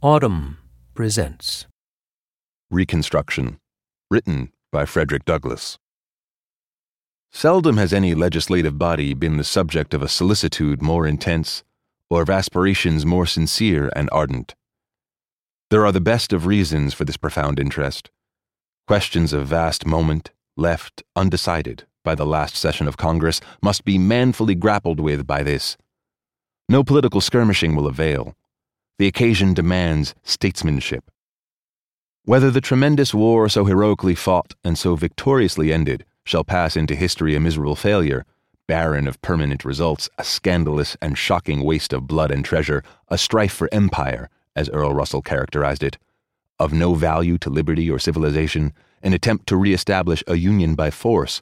Audm presents Reconstruction, written by Frederick Douglass. Seldom has any legislative body been the subject of a solicitude more intense or of aspirations more sincere and ardent. There are the best of reasons for this profound interest. Questions of vast moment, left undecided by the last session of Congress, must be manfully grappled with by this. No political skirmishing will avail. The occasion demands statesmanship. Whether the tremendous war so heroically fought and so victoriously ended shall pass into history a miserable failure, barren of permanent results, a scandalous and shocking waste of blood and treasure, a strife for empire, as Earl Russell characterized it, of no value to liberty or civilization, an attempt to re-establish a union by force,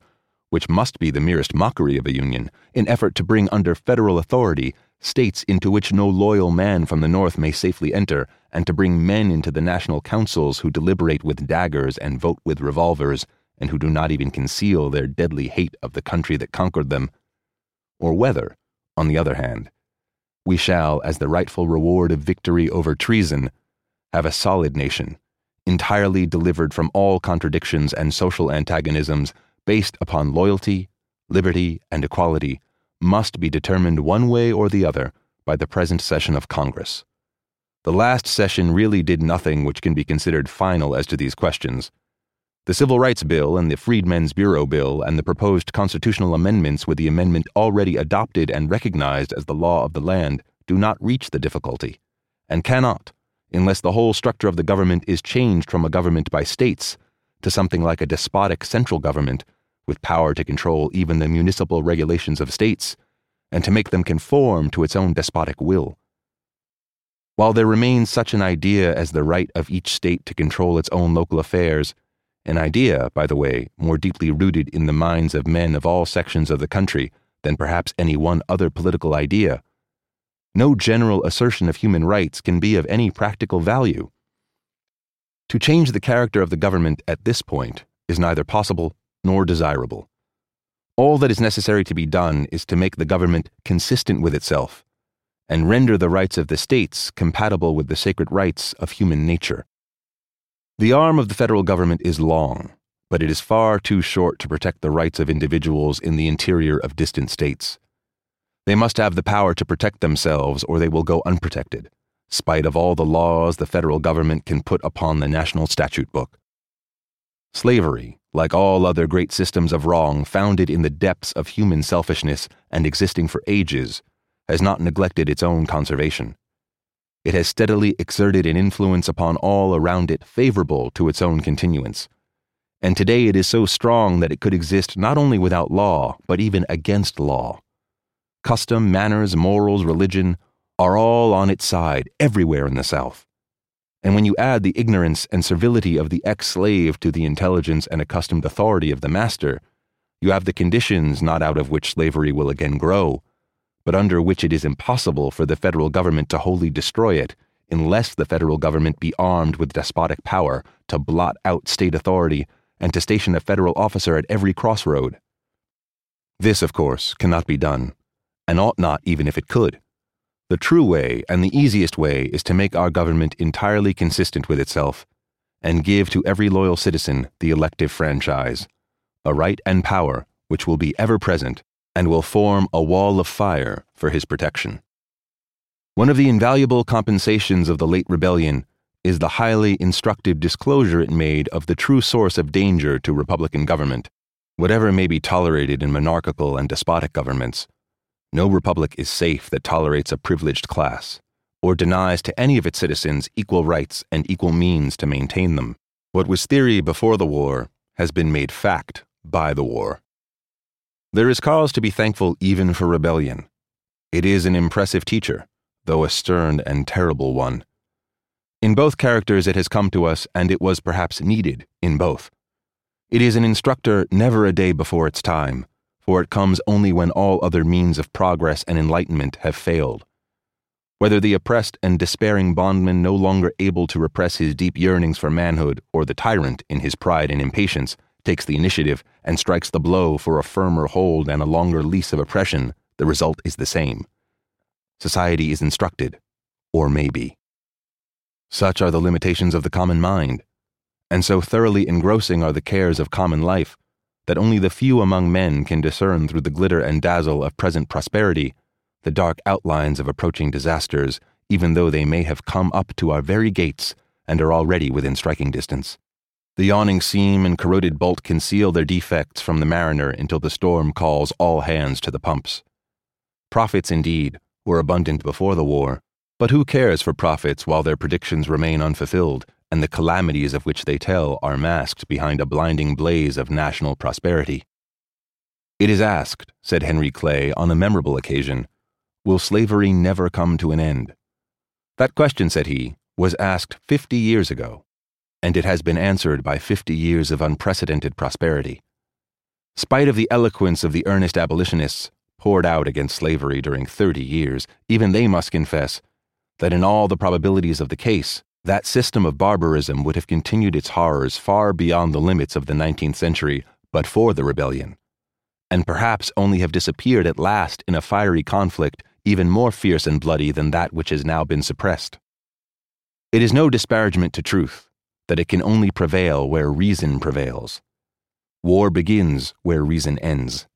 which must be the merest mockery of a union, an effort to bring under federal authority states into which no loyal man from the North may safely enter, and to bring men into the national councils who deliberate with daggers and vote with revolvers, and who do not even conceal their deadly hate of the country that conquered them, or whether, on the other hand, we shall, as the rightful reward of victory over treason, have a solid nation, entirely delivered from all contradictions and social antagonisms, based upon loyalty, liberty, and equality must be determined one way or the other by the present session of Congress. The last session really did nothing which can be considered final as to these questions. The Civil Rights Bill and the Freedmen's Bureau Bill and the proposed constitutional amendments with the amendment already adopted and recognized as the law of the land do not reach the difficulty, and cannot, unless the whole structure of the government is changed from a government by states to something like a despotic central government with power to control even the municipal regulations of states and to make them conform to its own despotic will. While there remains such an idea as the right of each state to control its own local affairs, an idea, by the way, more deeply rooted in the minds of men of all sections of the country than perhaps any one other political idea, no general assertion of human rights can be of any practical value. To change the character of the government at this point is neither possible nor desirable. All that is necessary to be done is to make the government consistent with itself and render the rights of the states compatible with the sacred rights of human nature. The arm of the federal government is long, but it is far too short to protect the rights of individuals in the interior of distant states. They must have the power to protect themselves or they will go unprotected, spite of all the laws the federal government can put upon the national statute book. Slavery, like all other great systems of wrong founded in the depths of human selfishness and existing for ages, has not neglected its own conservation. It has steadily exerted an influence upon all around it favorable to its own continuance. And today it is so strong that it could exist not only without law, but even against law. Custom, manners, morals, religion are all on its side everywhere in the South. And when you add the ignorance and servility of the ex slave to the intelligence and accustomed authority of the master, you have the conditions not out of which slavery will again grow, but under which it is impossible for the federal government to wholly destroy it unless the federal government be armed with despotic power to blot out state authority and to station a federal officer at every crossroad. This, of course, cannot be done, and ought not even if it could. The true way and the easiest way is to make our government entirely consistent with itself and give to every loyal citizen the elective franchise, a right and power which will be ever present and will form a wall of fire for his protection. One of the invaluable compensations of the late rebellion is the highly instructive disclosure it made of the true source of danger to Republican government, whatever may be tolerated in monarchical and despotic governments. No republic is safe that tolerates a privileged class, or denies to any of its citizens equal rights and equal means to maintain them. What was theory before the war has been made fact by the war. There is cause to be thankful even for rebellion. It is an impressive teacher, though a stern and terrible one. In both characters, it has come to us, and it was perhaps needed in both. It is an instructor never a day before its time for it comes only when all other means of progress and enlightenment have failed. Whether the oppressed and despairing bondman no longer able to repress his deep yearnings for manhood, or the tyrant, in his pride and impatience, takes the initiative and strikes the blow for a firmer hold and a longer lease of oppression, the result is the same. Society is instructed, or may be. Such are the limitations of the common mind, and so thoroughly engrossing are the cares of common life that only the few among men can discern through the glitter and dazzle of present prosperity the dark outlines of approaching disasters, even though they may have come up to our very gates and are already within striking distance. The yawning seam and corroded bolt conceal their defects from the mariner until the storm calls all hands to the pumps. Prophets, indeed, were abundant before the war, but who cares for prophets while their predictions remain unfulfilled and the calamities of which they tell are masked behind a blinding blaze of national prosperity. It is asked, said Henry Clay on a memorable occasion, will slavery never come to an end? That question, said he, was asked fifty years ago, and it has been answered by fifty years of unprecedented prosperity. Spite of the eloquence of the earnest abolitionists poured out against slavery during thirty years, even they must confess that in all the probabilities of the case, that system of barbarism would have continued its horrors far beyond the limits of the 19th century but for the rebellion, and perhaps only have disappeared at last in a fiery conflict even more fierce and bloody than that which has now been suppressed. It is no disparagement to truth that it can only prevail where reason prevails. War begins where reason ends.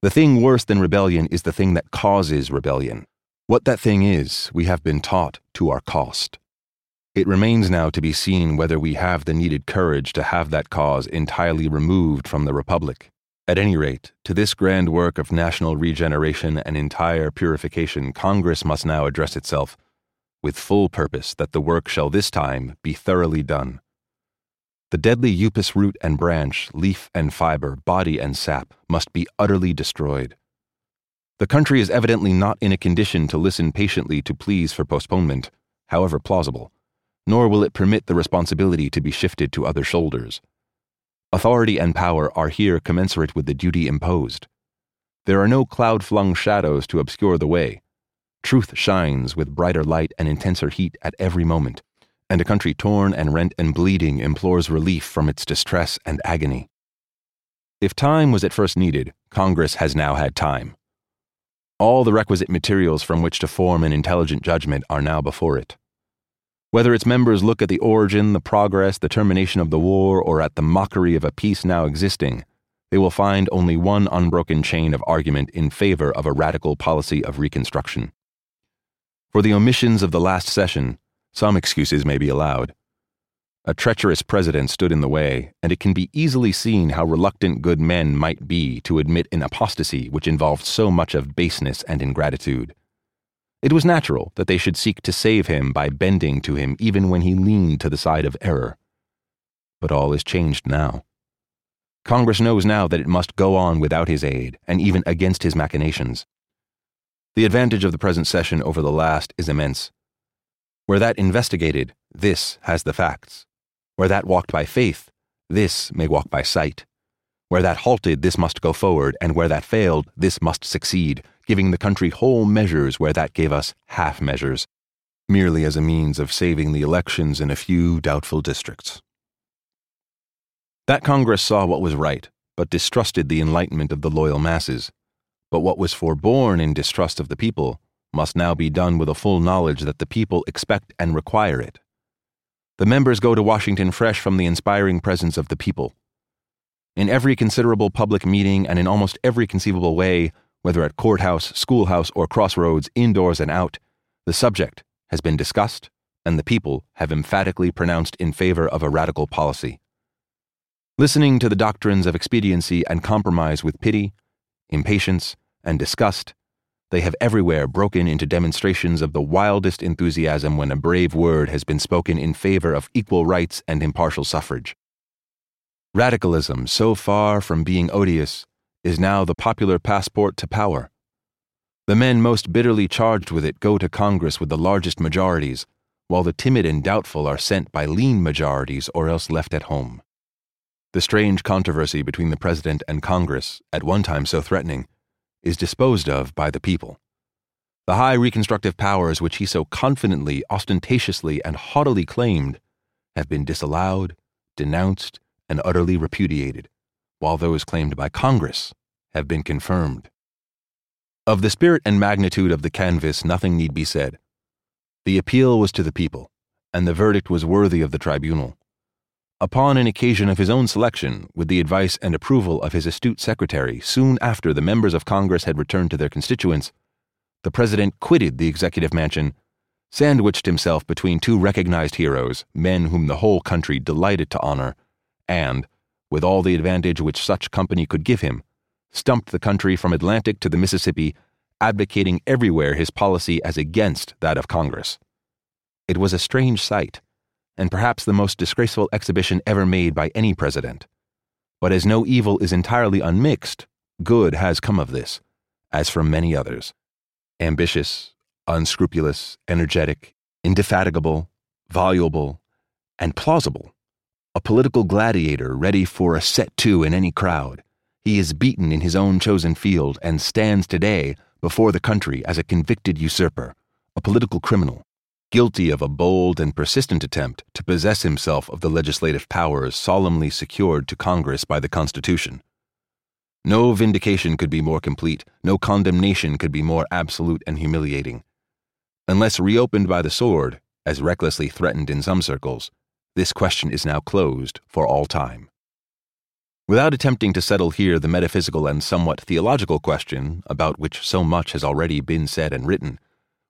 The thing worse than rebellion is the thing that causes rebellion. What that thing is, we have been taught to our cost. It remains now to be seen whether we have the needed courage to have that cause entirely removed from the Republic. At any rate, to this grand work of national regeneration and entire purification, Congress must now address itself, with full purpose that the work shall this time be thoroughly done. The deadly upas root and branch, leaf and fiber, body and sap must be utterly destroyed. The country is evidently not in a condition to listen patiently to pleas for postponement, however plausible nor will it permit the responsibility to be shifted to other shoulders. Authority and power are here commensurate with the duty imposed. There are no cloud flung shadows to obscure the way. Truth shines with brighter light and intenser heat at every moment, and a country torn and rent and bleeding implores relief from its distress and agony. If time was at first needed, Congress has now had time. All the requisite materials from which to form an intelligent judgment are now before it. Whether its members look at the origin, the progress, the termination of the war, or at the mockery of a peace now existing, they will find only one unbroken chain of argument in favor of a radical policy of Reconstruction. For the omissions of the last session, some excuses may be allowed. A treacherous president stood in the way, and it can be easily seen how reluctant good men might be to admit an apostasy which involved so much of baseness and ingratitude. It was natural that they should seek to save him by bending to him even when he leaned to the side of error. But all is changed now. Congress knows now that it must go on without his aid, and even against his machinations. The advantage of the present session over the last is immense. Where that investigated, this has the facts. Where that walked by faith, this may walk by sight. Where that halted, this must go forward, and where that failed, this must succeed, giving the country whole measures where that gave us half measures, merely as a means of saving the elections in a few doubtful districts. That Congress saw what was right, but distrusted the enlightenment of the loyal masses. But what was forborne in distrust of the people must now be done with a full knowledge that the people expect and require it. The members go to Washington fresh from the inspiring presence of the people. In every considerable public meeting and in almost every conceivable way, whether at courthouse, schoolhouse, or crossroads, indoors and out, the subject has been discussed, and the people have emphatically pronounced in favor of a radical policy. Listening to the doctrines of expediency and compromise with pity, impatience, and disgust, they have everywhere broken into demonstrations of the wildest enthusiasm when a brave word has been spoken in favor of equal rights and impartial suffrage. Radicalism, so far from being odious, is now the popular passport to power. The men most bitterly charged with it go to Congress with the largest majorities, while the timid and doubtful are sent by lean majorities or else left at home. The strange controversy between the President and Congress, at one time so threatening, is disposed of by the people. The high reconstructive powers which he so confidently, ostentatiously, and haughtily claimed have been disallowed, denounced, and utterly repudiated while those claimed by Congress have been confirmed. Of the spirit and magnitude of the canvass, nothing need be said. The appeal was to the people, and the verdict was worthy of the tribunal. Upon an occasion of his own selection, with the advice and approval of his astute secretary, soon after the members of Congress had returned to their constituents, the president quitted the executive mansion, sandwiched himself between two recognized heroes, men whom the whole country delighted to honor, and, with all the advantage which such company could give him, stumped the country from Atlantic to the Mississippi, advocating everywhere his policy as against that of Congress. It was a strange sight, and perhaps the most disgraceful exhibition ever made by any president. But as no evil is entirely unmixed, good has come of this, as from many others. Ambitious, unscrupulous, energetic, indefatigable, voluble, and plausible. A political gladiator ready for a set to in any crowd, he is beaten in his own chosen field and stands today before the country as a convicted usurper, a political criminal, guilty of a bold and persistent attempt to possess himself of the legislative powers solemnly secured to Congress by the Constitution. No vindication could be more complete, no condemnation could be more absolute and humiliating. Unless reopened by the sword, as recklessly threatened in some circles, this question is now closed for all time. Without attempting to settle here the metaphysical and somewhat theological question, about which so much has already been said and written,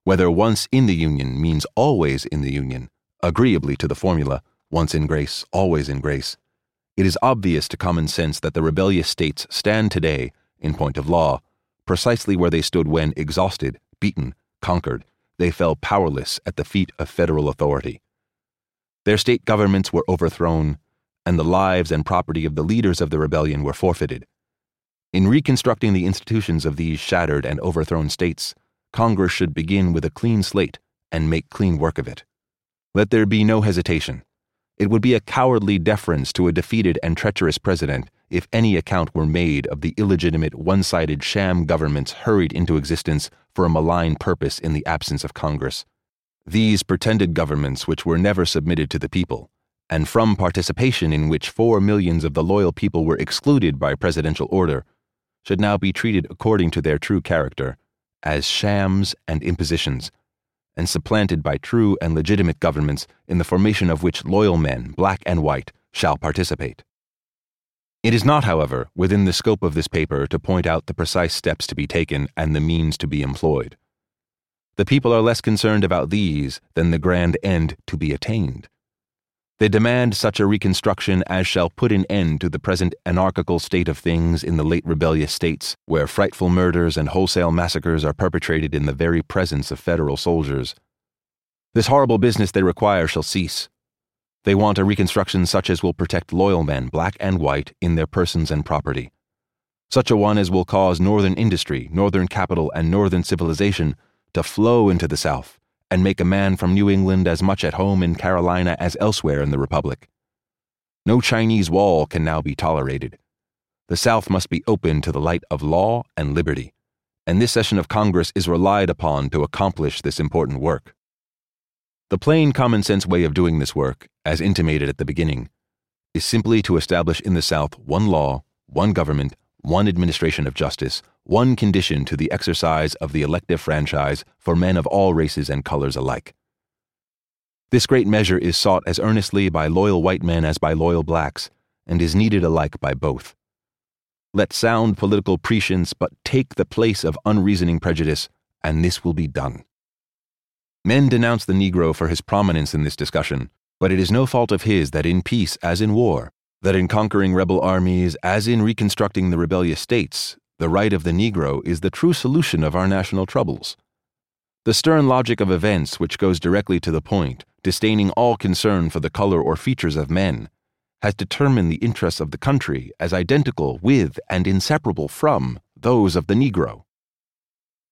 whether once in the Union means always in the Union, agreeably to the formula, once in grace, always in grace, it is obvious to common sense that the rebellious states stand today, in point of law, precisely where they stood when, exhausted, beaten, conquered, they fell powerless at the feet of federal authority. Their state governments were overthrown, and the lives and property of the leaders of the rebellion were forfeited. In reconstructing the institutions of these shattered and overthrown states, Congress should begin with a clean slate and make clean work of it. Let there be no hesitation. It would be a cowardly deference to a defeated and treacherous president if any account were made of the illegitimate, one sided sham governments hurried into existence for a malign purpose in the absence of Congress. These pretended governments, which were never submitted to the people, and from participation in which four millions of the loyal people were excluded by presidential order, should now be treated according to their true character as shams and impositions, and supplanted by true and legitimate governments in the formation of which loyal men, black and white, shall participate. It is not, however, within the scope of this paper to point out the precise steps to be taken and the means to be employed. The people are less concerned about these than the grand end to be attained. They demand such a reconstruction as shall put an end to the present anarchical state of things in the late rebellious states, where frightful murders and wholesale massacres are perpetrated in the very presence of federal soldiers. This horrible business they require shall cease. They want a reconstruction such as will protect loyal men, black and white, in their persons and property. Such a one as will cause northern industry, northern capital, and northern civilization to flow into the South and make a man from New England as much at home in Carolina as elsewhere in the Republic. No Chinese wall can now be tolerated. The South must be open to the light of law and liberty, and this session of Congress is relied upon to accomplish this important work. The plain common sense way of doing this work, as intimated at the beginning, is simply to establish in the South one law, one government, one administration of justice, one condition to the exercise of the elective franchise for men of all races and colors alike. This great measure is sought as earnestly by loyal white men as by loyal blacks, and is needed alike by both. Let sound political prescience but take the place of unreasoning prejudice, and this will be done. Men denounce the Negro for his prominence in this discussion, but it is no fault of his that in peace as in war, that in conquering rebel armies, as in reconstructing the rebellious states, the right of the Negro is the true solution of our national troubles. The stern logic of events, which goes directly to the point, disdaining all concern for the color or features of men, has determined the interests of the country as identical with and inseparable from those of the Negro.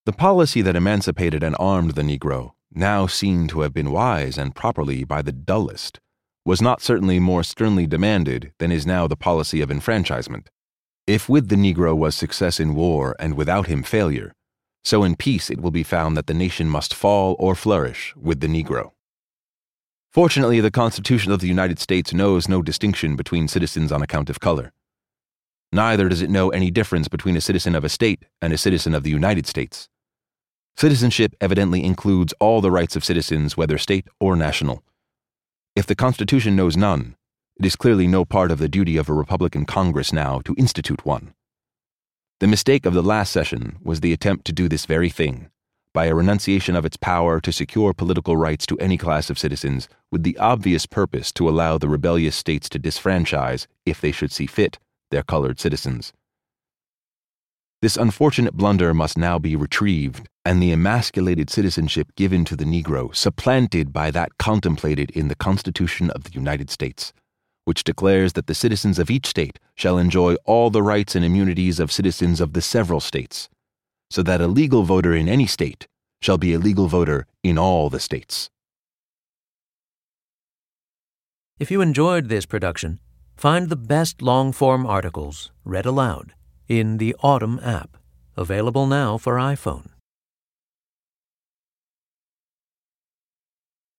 The policy that emancipated and armed the Negro, now seen to have been wise and properly by the dullest, was not certainly more sternly demanded than is now the policy of enfranchisement. If with the Negro was success in war and without him failure, so in peace it will be found that the nation must fall or flourish with the Negro. Fortunately, the Constitution of the United States knows no distinction between citizens on account of color. Neither does it know any difference between a citizen of a state and a citizen of the United States. Citizenship evidently includes all the rights of citizens, whether state or national If the Constitution knows none, it is clearly no part of the duty of a Republican Congress now to institute one. The mistake of the last session was the attempt to do this very thing, by a renunciation of its power to secure political rights to any class of citizens, with the obvious purpose to allow the rebellious states to disfranchise, if they should see fit, their colored citizens. This unfortunate blunder must now be retrieved, and the emasculated citizenship given to the Negro supplanted by that contemplated in the Constitution of the United States, which declares that the citizens of each state shall enjoy all the rights and immunities of citizens of the several states, so that a legal voter in any state shall be a legal voter in all the states. If you enjoyed this production, find the best long form articles read aloud in the Audm app, available now for iPhone.